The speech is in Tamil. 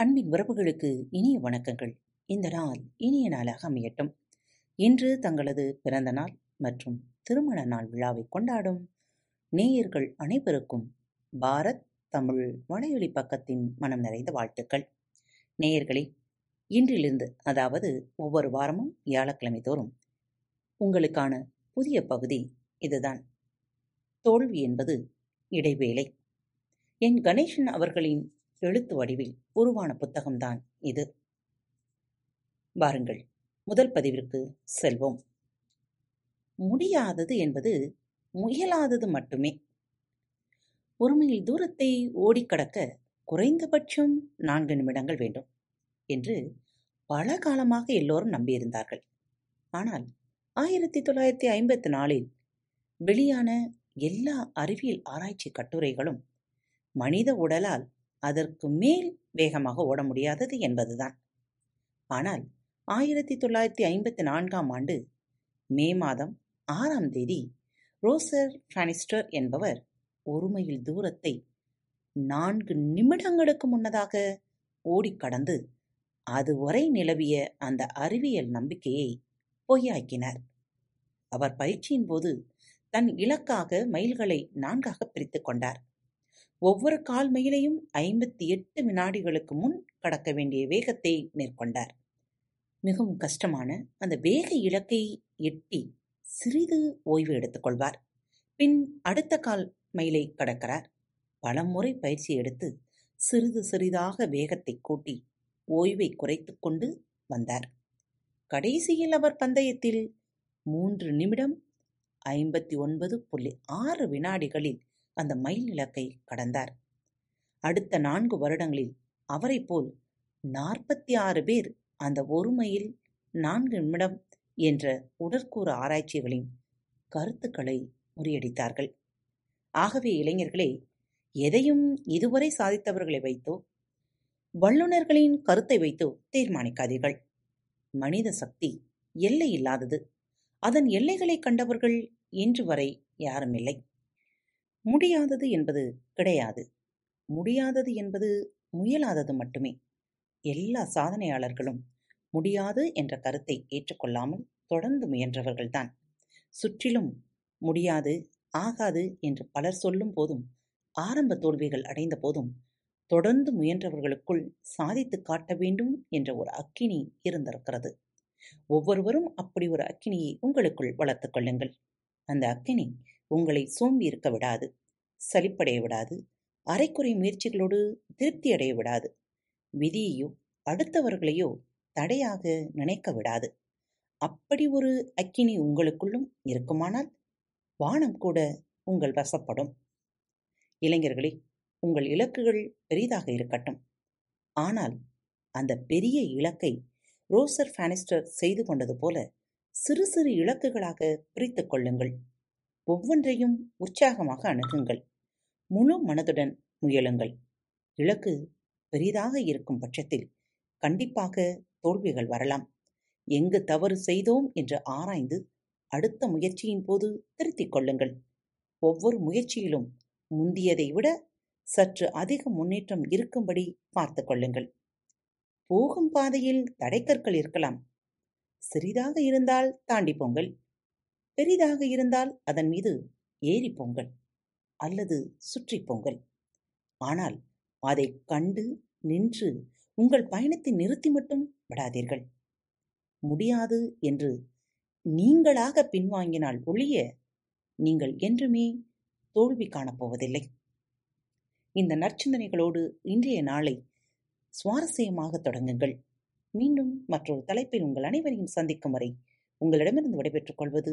அன்பின் உறவுகளுக்கு இனிய வணக்கங்கள். இந்த நாள் இனிய நாளாக அமையட்டும். இன்று தங்களது பிறந்த நாள் மற்றும் திருமண நாள் விழாவை கொண்டாடும் நேயர்கள் அனைவருக்கும் பாரத் தமிழ் வலையொலி பக்கத்தின் மனம் நிறைந்த வாழ்த்துக்கள். நேயர்களே இன்றிலிருந்து அதாவது ஒவ்வொரு வாரமும் வியாழக்கிழமை தோறும் உங்களுக்கான புதிய பகுதி இதுதான். தோல்வி என்பது இடைவேளை. என் கணேசன் அவர்களின் எழுத்து வடிவில் உருவான புத்தகம்தான் இது. வாருங்கள் முதல் பதிவிற்கு செல்வோம். முடியாதது என்பது முயலாதது மட்டுமே. ஒரு மைல் தூரத்தை ஓடிக்கடக்க குறைந்தபட்சம் நான்கு நிமிடங்கள் வேண்டும் என்று பல காலமாக எல்லோரும் நம்பியிருந்தார்கள். ஆனால் ஆயிரத்தி தொள்ளாயிரத்தி ஐம்பத்தி நாலில் வெளியான எல்லா அறிவியல் ஆராய்ச்சி கட்டுரைகளும் மனித உடலால் அதற்கு மேல் வேகமாக ஓட முடியாதது என்பதுதான். ஆனால் ஆயிரத்தி தொள்ளாயிரத்தி ஐம்பத்தி நான்காம் ஆண்டு மே மாதம் ஆறாம் தேதி ரோசர் ஃபானிஸ்டர் என்பவர் ஒரு மைல் தூரத்தை நான்கு நிமிடங்களுக்கு முன்னதாக ஓடிக் கடந்து அதுவரை நிலவிய அந்த அறிவியல் நம்பிக்கையை பொய்யாக்கினார். அவர் பயிற்சியின் போது தன் இலக்காக மைல்களை நான்காக பிரித்துக் கொண்டார். ஒவ்வொரு கால் மைலையும் ஐம்பத்தி எட்டு வினாடிகளுக்கு முன் கடக்க வேண்டிய வேகத்தை மேற்கொண்டார். மிகவும் கஷ்டமான அந்த வேக இலக்கை எட்டி சிறிது ஓய்வு எடுத்துக்கொள்வார் பின் அடுத்த கால் மைலை கடக்கிறார். பலமுறை பயிற்சி எடுத்து சிறிது சிறிதாக வேகத்தை கூட்டி ஓய்வை குறைத்து கொண்டு வந்தார். கடைசியில் அவர் பந்தயத்தில் மூன்று நிமிடம் ஐம்பத்தி ஒன்பது புள்ளி ஆறு வினாடிகளில் அந்த மைல் இலக்கை கடந்தார். அடுத்த நான்கு வருடங்களில் அவரைப் போல் நாற்பத்தி ஆறு பேர் அந்த ஒரு மைல் நான்கு நிமிடம் என்ற உடற்கூறு ஆராய்ச்சிகளின் கருத்துக்களை முறியடித்தார்கள். ஆகவே இளைஞர்களே எதையும் இதுவரை சாதித்தவர்களை வைத்தோ வல்லுநர்களின் கருத்தை வைத்தோ தீர்மானிக்காதீர்கள். மனித சக்தி எல்லை இல்லாதது. அதன் எல்லைகளை கண்டவர்கள் இன்று வரை யாரும் இல்லை முடியாதது என்பது கிடையாது. முடியாதது என்பது முயலாதது மட்டுமே. எல்லா சாதனையாளர்களும் முடியாது என்ற கருத்தை ஏற்றுக்கொள்ளாமல் தொடர்ந்து முயன்றவர்கள்தான். சுற்றிலும் முடியாது ஆகாது என்று பலர் சொல்லும் போதும் ஆரம்ப தோல்விகள் அடைந்த போதும் தொடர்ந்து முயன்றவர்களுக்குள் சாதித்து காட்ட வேண்டும் என்ற ஒரு அக்கினி இருந்திருக்கிறது. ஒவ்வொருவரும் அப்படி ஒரு அக்கினியை உங்களுக்குள் வளர்த்துக் கொள்ளுங்கள். அந்த அக்கினி உங்களை சோம்பி இருக்க விடாது சலிப்படைய விடாது அரைக்குறை முயற்சிகளோடு திருப்தி அடைய விடாது விதியையோ அடுத்தவர்களையோ தடையாக நினைக்க விடாது. அப்படி ஒரு அக்கினி உங்களுக்குள்ளும் இருக்குமானால் வானம் கூட உங்கள் வசப்படும். இளைஞர்களே உங்கள் இலக்குகள் பெரிதாக இருக்கட்டும். ஆனால் அந்த பெரிய இலக்கை ரோசர் ஃபானிஸ்டர் செய்து கொண்டது போல சிறு சிறு இலக்குகளாக பிரித்துக் கொள்ளுங்கள். ஒவ்வொன்றையும் உற்சாகமாக அணுகுங்கள். முழு மனதுடன் முயலுங்கள். இலக்கு பெரிதாக இருக்கும் பட்சத்தில் கண்டிப்பாக தோல்விகள் வரலாம். எங்கு தவறு செய்தோம் என்று ஆராய்ந்து அடுத்த முயற்சியின் போது திருத்திக் கொள்ளுங்கள். ஒவ்வொரு முயற்சியிலும் முந்தியதை விட சற்று அதிக முன்னேற்றம் இருக்கும்படி பார்த்து கொள்ளுங்கள். போகும் பாதையில் தடைக்கற்கள் இருக்கலாம். சிறிதாக இருந்தால் தாண்டி போங்கள். பெரிதாக இருந்தால் அதன் மீது ஏறி பொங்கல் அல்லது சுற்றி பொங்கல் ஆனால் அதை கண்டு நின்று உங்கள் பயணத்தை நிறுத்தி மட்டும் விடாதீர்கள். முடியாது என்று நீங்களாக பின்வாங்கினால் ஒழிய நீங்கள் என்றுமே தோல்வி காணப்போவதில்லை. இந்த நற்சிந்தனைகளோடு இன்றைய நாளை சுவாரஸ்யமாக தொடங்குங்கள். மீண்டும் மற்றொரு தலைப்பில் உங்கள் அனைவரையும் சந்திக்கும் வரை உங்களிடமிருந்து விடைபெற்றுக் கொள்வது